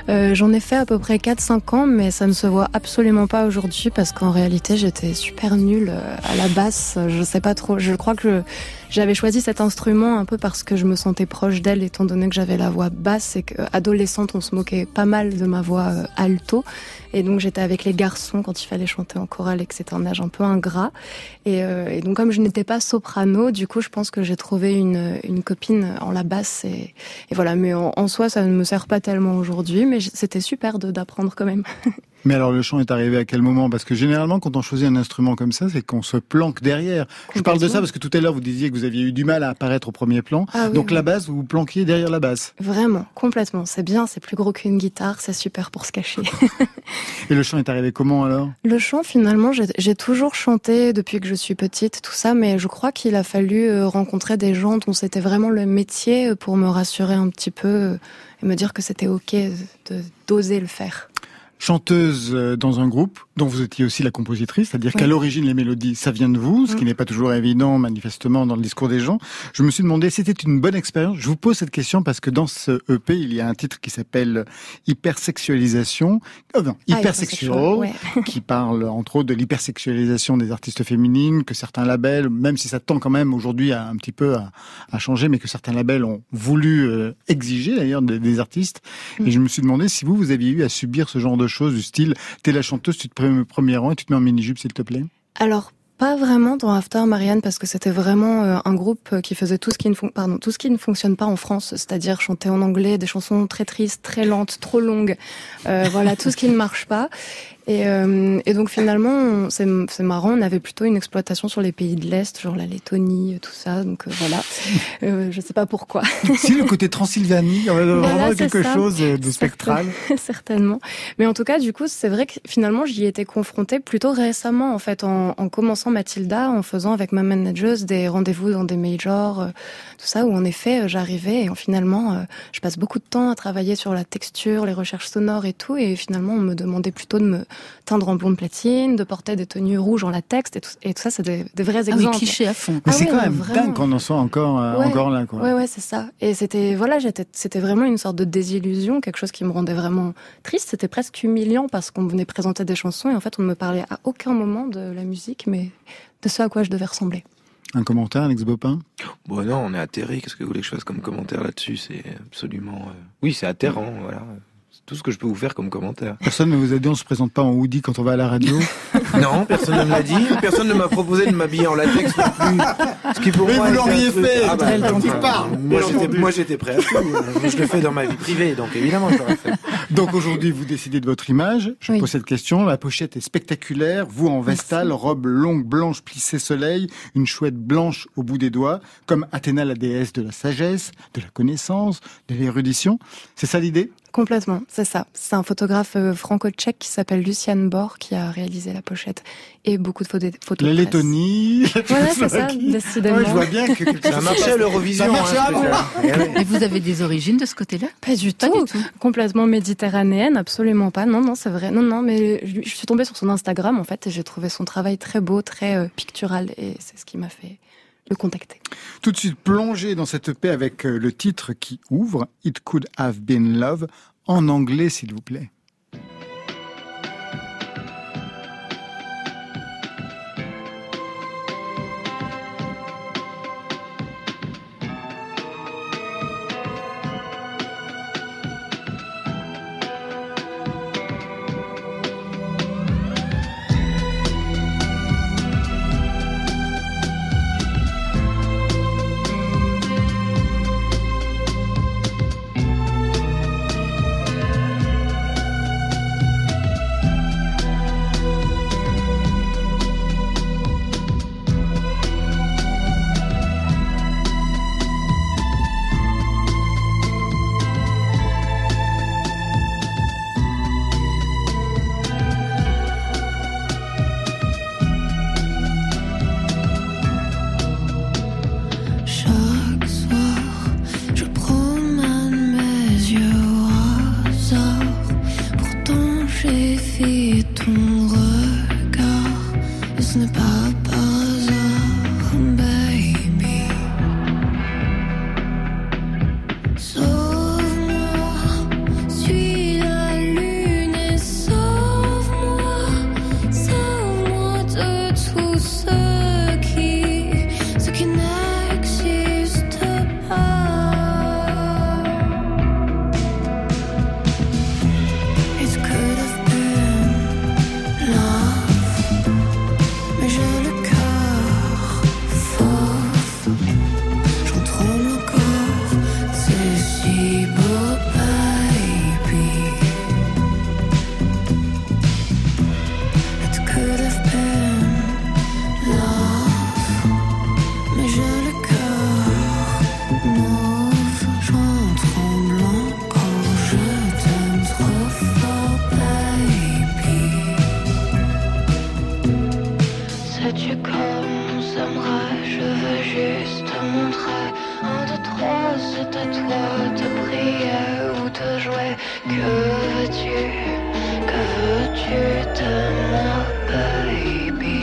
Euh, J'en ai fait à peu près 4-5 ans, mais ça ne se voit absolument pas aujourd'hui parce qu'en réalité j'étais super nulle euh, à la basse, je sais pas trop. Je crois que j'avais choisi cet instrument un peu parce que je me sentais proche d'elle étant donné que j'avais la voix basse et qu'adolescente on se moquait pas mal de ma voix euh, alto. Et donc j'étais avec les garçons quand il fallait chanter en chorale et que c'était un âge un peu ingrat. Et, euh, et donc comme je n'étais pas soprano, du coup je pense que j'ai trouvé une, une copine en la basse et, et voilà. Mais en, en, soi ça ne me sert pas tellement aujourd'hui, mais c'était super d'apprendre quand même. Mais alors le chant est arrivé à quel moment? Parce que généralement quand on choisit un instrument comme ça, c'est qu'on se planque derrière. Je parle de ça parce que tout à l'heure vous disiez que vous aviez eu du mal à apparaître au premier plan. Ah, oui, Donc oui. la basse, vous vous planquiez derrière la basse. Vraiment, complètement. C'est bien, c'est plus gros qu'une guitare, c'est super pour se cacher. Et le chant est arrivé comment alors? Le chant finalement, j'ai toujours chanté depuis que je suis petite, tout ça, mais je crois qu'il a fallu euh, rencontrer des gens dont c'était vraiment le métier pour me rassurer un petit peu euh, et me dire que c'était ok d'oser le faire chanteuse euh, dans un groupe dont vous étiez aussi la compositrice, c'est-à-dire oui. qu'à l'origine les mélodies ça vient de vous, ce qui n'est pas toujours évident manifestement dans le discours des gens. Je me suis demandé si c'était une bonne expérience. Je vous pose cette question parce que dans ce EP il y a un titre qui s'appelle hypersexualisation, oh non, hypersexual, ah, ouais. qui parle entre autres de l'hypersexualisation des artistes féminines, que certains labels, même si ça tend quand même aujourd'hui un petit peu à, à, changer, mais que certains labels ont voulu euh, exiger d'ailleurs des, des, artistes. Mm. Et je me suis demandé si vous vous aviez eu à subir ce genre de du style t'es la chanteuse, tu te prends au premier rang et tu te mets en mini-jupe s'il te plaît? Alors pas vraiment dans After Marianne parce que c'était vraiment euh, un groupe qui faisait tout ce qui pardon tout ce qui ne fonctionne pas en France, c'est-à-dire chanter en anglais des chansons très tristes, très lentes, trop longues, euh, voilà tout ce qui ne marche pas. Et, euh, et, donc finalement, c'est marrant, on avait plutôt une exploitation sur les pays de l'Est, genre la Lettonie, tout ça. Donc euh, voilà, euh, je sais pas pourquoi. si le côté Transylvanie, avait voilà, vraiment quelque ça. chose de spectral. Certainement. Mais en tout cas, du coup, c'est vrai que finalement, j'y étais confrontée plutôt récemment, en fait, en, en, commençant Mathilda, en faisant avec ma manageuse des rendez-vous dans des majors, euh, tout ça, où en effet, j'arrivais et finalement, euh, je passe beaucoup de temps à travailler sur la texture, les recherches sonores et tout, et finalement, on me demandait plutôt de me teindre en blonde platine, de porter des tenues rouges en latex et tout, et tout ça, c'est des, des, vrais exemples. Ah oui, cliché à fond. Mais ah c'est oui, quand même vraiment. dingue qu'on en soit encore, euh, ouais. encore là, quoi. Ouais, ouais, c'est ça. Et c'était, voilà, c'était vraiment une sorte de désillusion, quelque chose qui me rendait vraiment triste. C'était presque humiliant parce qu'on venait présenter des chansons et en fait, on ne me parlait à aucun moment de la musique, mais de ce à quoi je devais ressembler. Un commentaire, Alex Bopin? Bon non, on est atterré. Qu'est-ce que vous voulez que je fasse comme commentaire là-dessus? C'est absolument... Euh... Oui, c'est atterrant, voilà tout ce que je peux vous faire comme commentaire. Personne ne vous a dit on se présente pas en hoodie quand on va à la radio Non, personne ne me l'a dit. Personne ne m'a proposé de m'habiller en latex non plus. Ce qui pour Mais moi, vous l'auriez fait ah bah, tu parles Moi j'étais prêt à tout. je le fais dans ma vie privée, donc évidemment je l'aurais fait. Donc aujourd'hui vous décidez de votre image. Je oui. pose cette question. La pochette est spectaculaire. Vous en vestale, Merci. robe longue blanche plissée soleil, une chouette blanche au bout des doigts, comme Athéna la déesse de la sagesse, de la connaissance, de l'érudition. C'est ça l'idée? Complètement, c'est ça. C'est un photographe euh, franco-tchèque qui s'appelle Lucian Bor qui a réalisé la pochette et beaucoup de photos. photos la de Lettonie. Voilà, c'est ça, décidément. Ouais, je vois bien que ça a marché à l'Eurovision. Hein, et vous avez des origines de ce côté-là? Pas du tout. Pas du tout. Complètement méditerranéenne, absolument pas. Non, non, c'est vrai. Non, non, mais je, je, suis tombée sur son Instagram en fait et j'ai trouvé son travail très beau, très euh, pictural et c'est ce qui m'a fait Tout de suite plongé dans cette paix avec euh, le titre qui ouvre It Could Have Been Love en anglais s'il vous plaît. tu consommeras. Je veux juste te montrer. Un, deux, trois, c'est à toi de prier ou de jouer. Que veux-tu? Que veux-tu de moi, baby?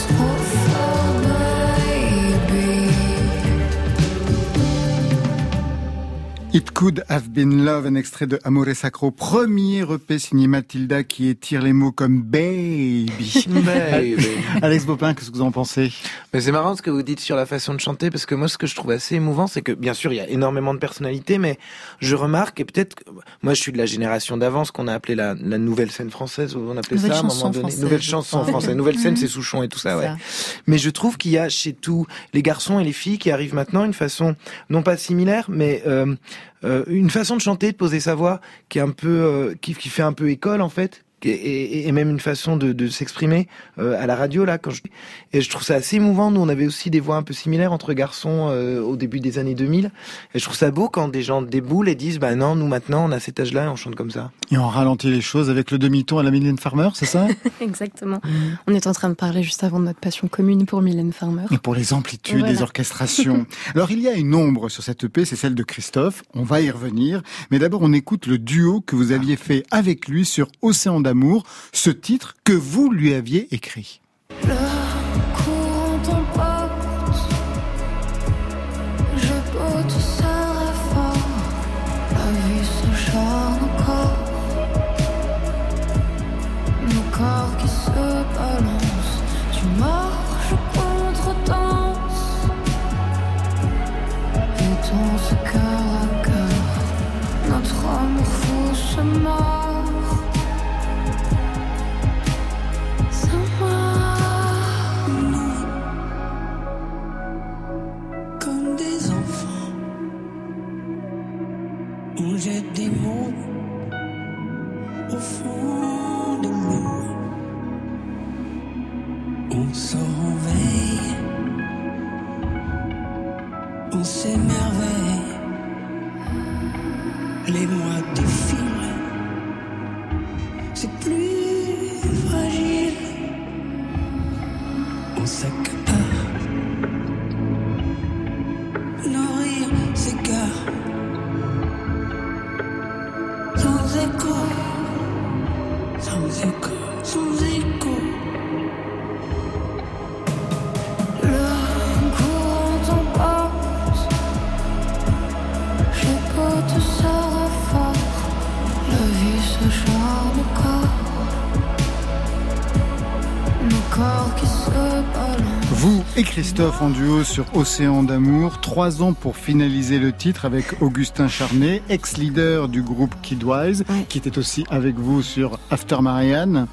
Oh. Could Have Been Love, un extrait de Amore Sacro, premier EP signé Mathilda qui étire les mots comme baby. baby. Alex Bopin, qu'est-ce que vous en pensez? Mais c'est marrant ce que vous dites sur la façon de chanter parce que moi ce que je trouve assez émouvant c'est que bien sûr il y a énormément de personnalités mais je remarque et peut-être moi je suis de la génération d'avant ce qu'on a appelé la, la, nouvelle scène française ou on appelait ça à un moment donné nouvelle chanson française nouvelle scène c'est Souchon et tout ça ouais. Mais je trouve qu'il y a chez tous les garçons et les filles qui arrivent maintenant une façon non pas similaire mais euh, une façon de chanter, de poser sa voix, qui est un peu, euh, qui, qui fait un peu école en fait, et, et, même une façon de, de s'exprimer euh, à la radio là quand je et je trouve ça assez émouvant. Nous on avait aussi des voix un peu similaires entre garçons euh, au début des années 2000 et je trouve ça beau quand des gens déboulent et disent bah non nous maintenant on a cet âge là et on chante comme ça. Et on ralentit les choses avec le demi-ton à la Mylène Farmer c'est ça? Exactement. Mm. on est en train de parler juste avant de notre passion commune pour Mylène Farmer. Et pour les amplitudes des orchestrations. Alors il y a une ombre sur cette EP c'est celle de Christophe. On va y revenir. Mais d'abord on écoute le duo que vous aviez fait avec lui sur Océan ce titre que vous lui aviez écrit. Christophe en duo sur Océan d'amour. Trois ans pour finaliser le titre avec Augustin Charnet, ex-leader du groupe Kidwise, qui était aussi avec vous sur After Marianne.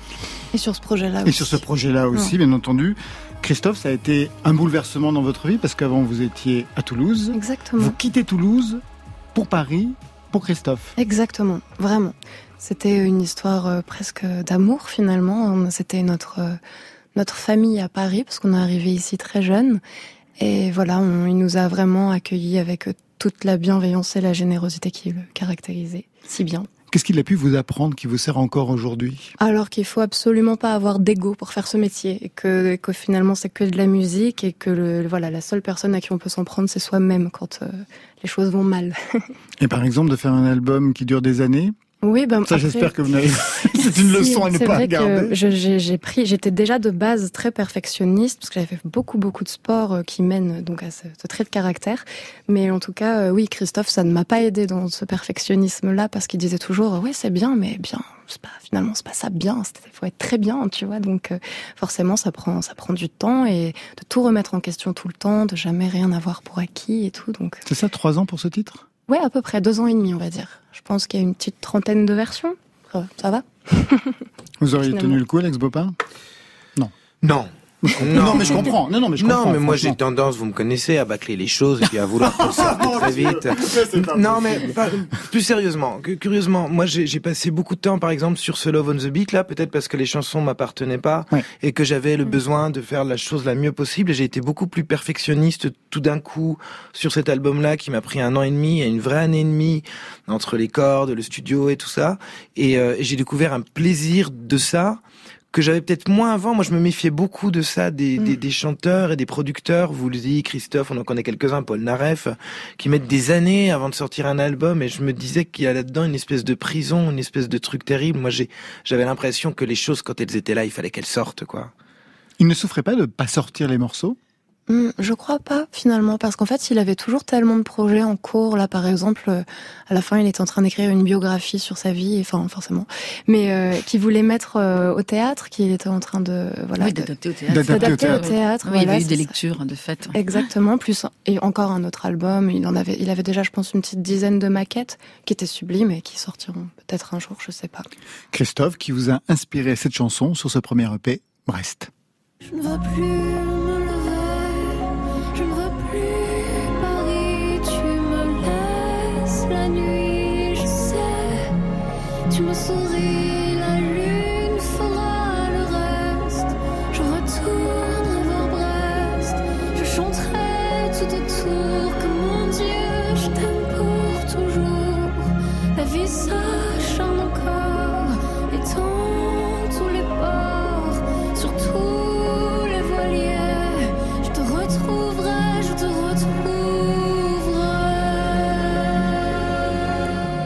Et sur ce projet-là aussi. Et sur ce projet-là aussi, bien entendu. Christophe, ça a été un bouleversement dans votre vie parce qu'avant vous étiez à Toulouse. Exactement. Vous quittez Toulouse pour Paris, pour Christophe. Exactement, vraiment. C'était une histoire euh, presque d'amour finalement. C'était notre euh, notre famille à Paris, parce qu'on est arrivé ici très jeune. Et voilà, on, il nous a vraiment accueillis avec toute la bienveillance et la générosité qui le caractérisait si bien. Qu'est-ce qu'il a pu vous apprendre qui vous sert encore aujourd'hui? Alors qu'il faut absolument pas avoir d'ego pour faire ce métier et que, que finalement c'est que de la musique et que le, voilà la seule personne à qui on peut s'en prendre c'est soi-même quand euh, les choses vont mal. et par exemple de faire un album qui dure des années oui, ben ça j'espère que vous n'avez. c'est une leçon à ne pas regarder. J'ai pris, j'étais déjà de base très perfectionniste parce que j'avais fait beaucoup beaucoup de sports euh, qui mènent donc à ce, trait de caractère. Mais en tout cas, euh, oui, Christophe, ça ne m'a pas aidé dans ce perfectionnisme-là parce qu'il disait toujours, oui, c'est bien, mais bien, c'est pas finalement c'est pas ça bien. Il faut être très bien, tu vois. Donc euh, forcément, ça prend ça prend du temps et de tout remettre en question tout le temps, de jamais rien avoir pour acquis et tout. Donc c'est ça, trois ans pour ce titre? Ouais, à peu près deux ans et demi, on va dire. Je pense qu'il y a une petite trentaine de versions. Ça va Vous auriez tenu le coup, Alex Bopin? Non. Non. Non. mais je comprends. Non, non, mais je comprends. Non, mais moi j'ai tendance, vous me connaissez, à bâcler les choses et puis à vouloir tout très vite. non, mais plus sérieusement, curieusement, moi j'ai passé beaucoup de temps, par exemple, sur ce Love on the Beat là, peut-être parce que les chansons m'appartenaient pas et que j'avais le besoin de faire la chose la mieux possible. Et j'ai été beaucoup plus perfectionniste tout d'un coup sur cet album-là qui m'a pris un an et demi, une vraie année et demie entre les cordes, le studio et tout ça. Et, euh, et j'ai découvert un plaisir de ça que j'avais peut-être moins avant. Moi, je me méfiais beaucoup de ça, des, des, mm. des chanteurs et des producteurs. Vous le dites, Christophe, on en connaît quelques-uns, Paul Naref, qui mettent des années avant de sortir un album. Et je me disais qu'il y a là-dedans une espèce de prison, une espèce de truc terrible. Moi, j'avais l'impression que les choses, quand elles étaient là, il fallait qu'elles sortent, quoi. Il ne souffrait pas de pas sortir les morceaux? Hmm, je crois pas finalement parce qu'en fait il avait toujours tellement de projets en cours. Là par exemple euh, à la fin il était en train d'écrire une biographie sur sa vie enfin forcément mais euh, qui voulait mettre euh, au théâtre qu'il était en train de voilà d'adapter au théâtre. Au théâtre, il y a eu des lectures de fait exactement plus et encore un autre album. Il en avait il avait déjà je pense une petite dizaine de maquettes qui étaient sublimes et qui sortiront peut-être un jour je sais pas. Christophe qui vous a inspiré cette chanson sur ce premier EP Brest. Je ne vois plus tu me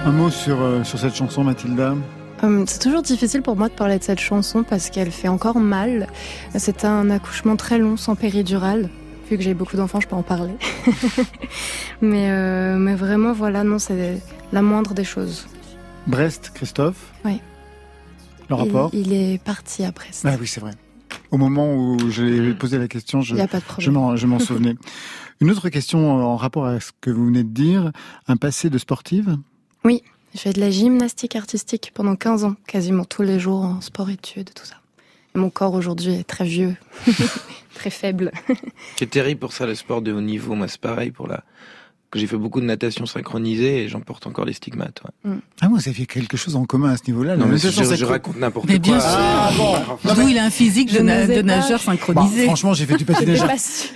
Un mot sur, euh, sur cette chanson, Mathilda hum, c'est toujours difficile pour moi de parler de cette chanson parce qu'elle fait encore mal. C'est un accouchement très long, sans péridurale. Vu que j'ai beaucoup d'enfants, je peux en parler. mais, euh, mais vraiment, voilà, non, c'est la moindre des choses. Brest, Christophe Oui. Le rapport il, est parti à Brest. Ah oui, c'est vrai. Au moment où j'ai posé la question, je, je m'en souvenais. Une autre question en rapport à ce que vous venez de dire, un passé de sportive Oui, j'ai fait de la gymnastique artistique pendant 15 ans, quasiment tous les jours en sport-études, tout ça. mon corps aujourd'hui est très vieux, très faible. C'est terrible pour ça, le sport de haut niveau. Moi, c'est pareil pour la, que j'ai fait beaucoup de natation synchronisée et j'en porte encore les stigmates. Ouais. Mm. Ah, vous avez quelque chose en commun à ce niveau-là. Non, mais je, je, raconte n'importe quoi. Mais bien sûr. Ah, bon. il a un physique de, nageur synchronisé. franchement, j'ai fait du patinage.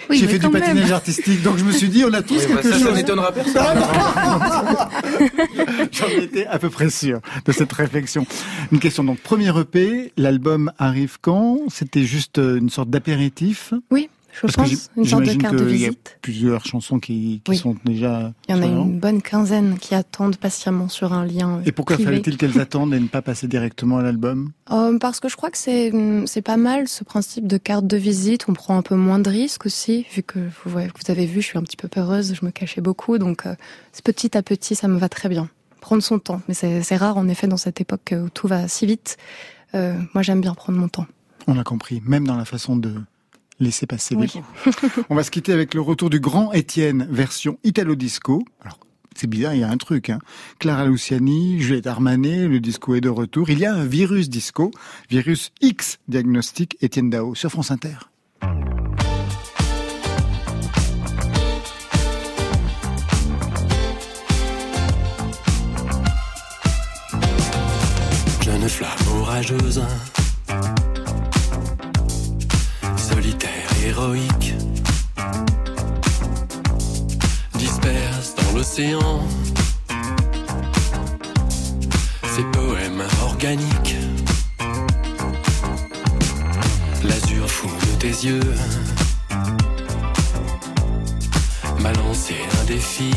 j'ai fait du patinage artistique, donc je me suis dit, on a tous quelque bah, ça, chose. Ça n'étonnera personne. J'en étais à peu près sûr de cette réflexion. Une question donc premier EP, l'album arrive quand? C'était juste une sorte d'apéritif? Oui. Je pense, une sorte de carte de visite. Il y a plusieurs chansons qui, qui sont déjà. Il y en a une bonne quinzaine qui attendent patiemment sur un lien. Et pourquoi fallait-il qu'elles attendent et ne pas passer directement à l'album? Euh, Parce que je crois que c'est c'est pas mal ce principe de carte de visite. On prend un peu moins de risques aussi, vu que vous, vous avez vu, je suis un petit peu peureuse, je me cachais beaucoup, donc euh, petit à petit, ça me va très bien. Prendre son temps, mais c'est rare en effet dans cette époque où tout va si vite. Euh, moi, j'aime bien prendre mon temps. On a compris, même dans la façon de Laissez passer oui. On va se quitter avec le retour du grand Étienne, version Italo Disco. Alors, c'est bizarre, il y a un truc. Hein. Clara Luciani, Juliette Armanet, le disco est de retour. Il y a un virus disco, virus X diagnostic, Étienne Dao, sur France Inter. Jeune flamme orageuse disperse dans l'océan ces poèmes organiques. L'azur fou de tes yeux m'a lancé un défi.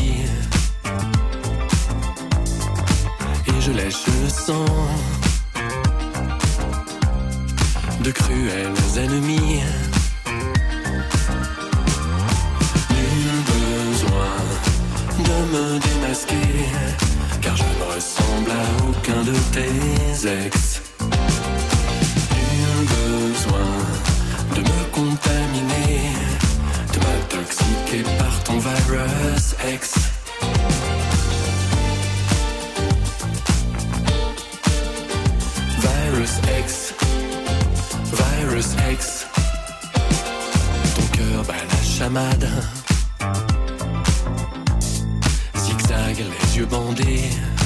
Et je lèche le sang de cruels ennemis. Démasquer, car je ne ressemble à aucun de tes ex. Nul besoin de me contaminer, de m'intoxiquer par ton virus ex. Virus X, Virus X, ton cœur bat la chamade. Yeux bandés.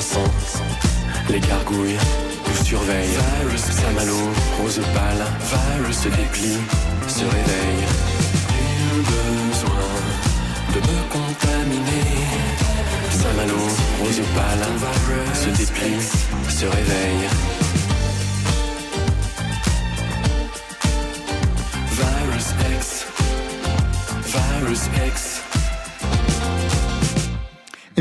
Saint-Vincent, les gargouilles nous surveillent. Virus Saint-Malo, rose pâle, virus se déplie, se réveille. Nul besoin de me contaminer. Saint-Malo, rose pâle, se déplie, se réveille. Virus X, Virus X.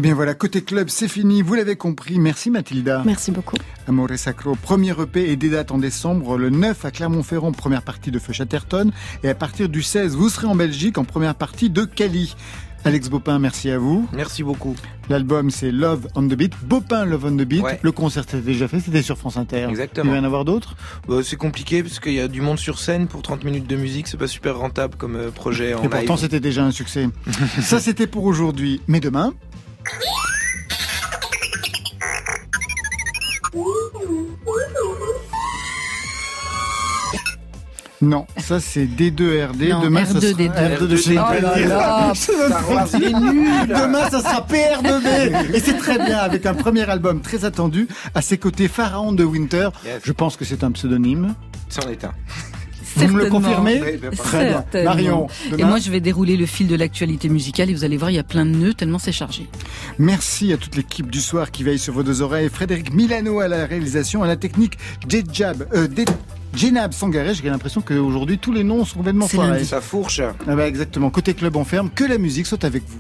Eh bien voilà, côté club, c'est fini, vous l'avez compris. Merci Mathilda. Merci beaucoup. Amore Sacro, premier EP et des dates en décembre, le 9 à Clermont-Ferrand, première partie de Feu Chatterton, et à partir du 16, vous serez en Belgique en première partie de Cali. Alex Bopin, merci à vous. Merci beaucoup. L'album c'est Love on the Beat, Bopin Love on the Beat. Ouais. Le concert c'était déjà fait, c'était sur France Inter. Exactement. Il va y en avoir d'autres Bah, c'est compliqué parce qu'il y a du monde sur scène pour 30 minutes de musique, c'est pas super rentable comme euh, projet en Et pourtant c'était déjà un succès. Ça c'était pour aujourd'hui, mais demain Non, ça c'est D2RD. Non, Demain, ça R2D2. sera R2D2. R2D2. Oh là là. Star Wars, il est nul. Demain, ça sera PR2B. Et c'est très bien, avec un premier album très attendu. À ses côtés, Pharaon de Winter. Yes. Je pense que c'est un pseudonyme. C'en est un. Vous me le confirmez. Très bien. Marion, Et moi, je vais dérouler le fil de l'actualité musicale et vous allez voir, il y a plein de nœuds tellement c'est chargé. merci à toute l'équipe du soir qui veille sur vos deux oreilles. Frédéric Milano à la réalisation, à la technique, Jejab, euh, Jenab Sangaré. J'ai l'impression qu'aujourd'hui, tous les noms sont complètement C'est foirés. Ça fourche. Ah bah exactement. Côté club, on ferme. Que la musique soit avec vous.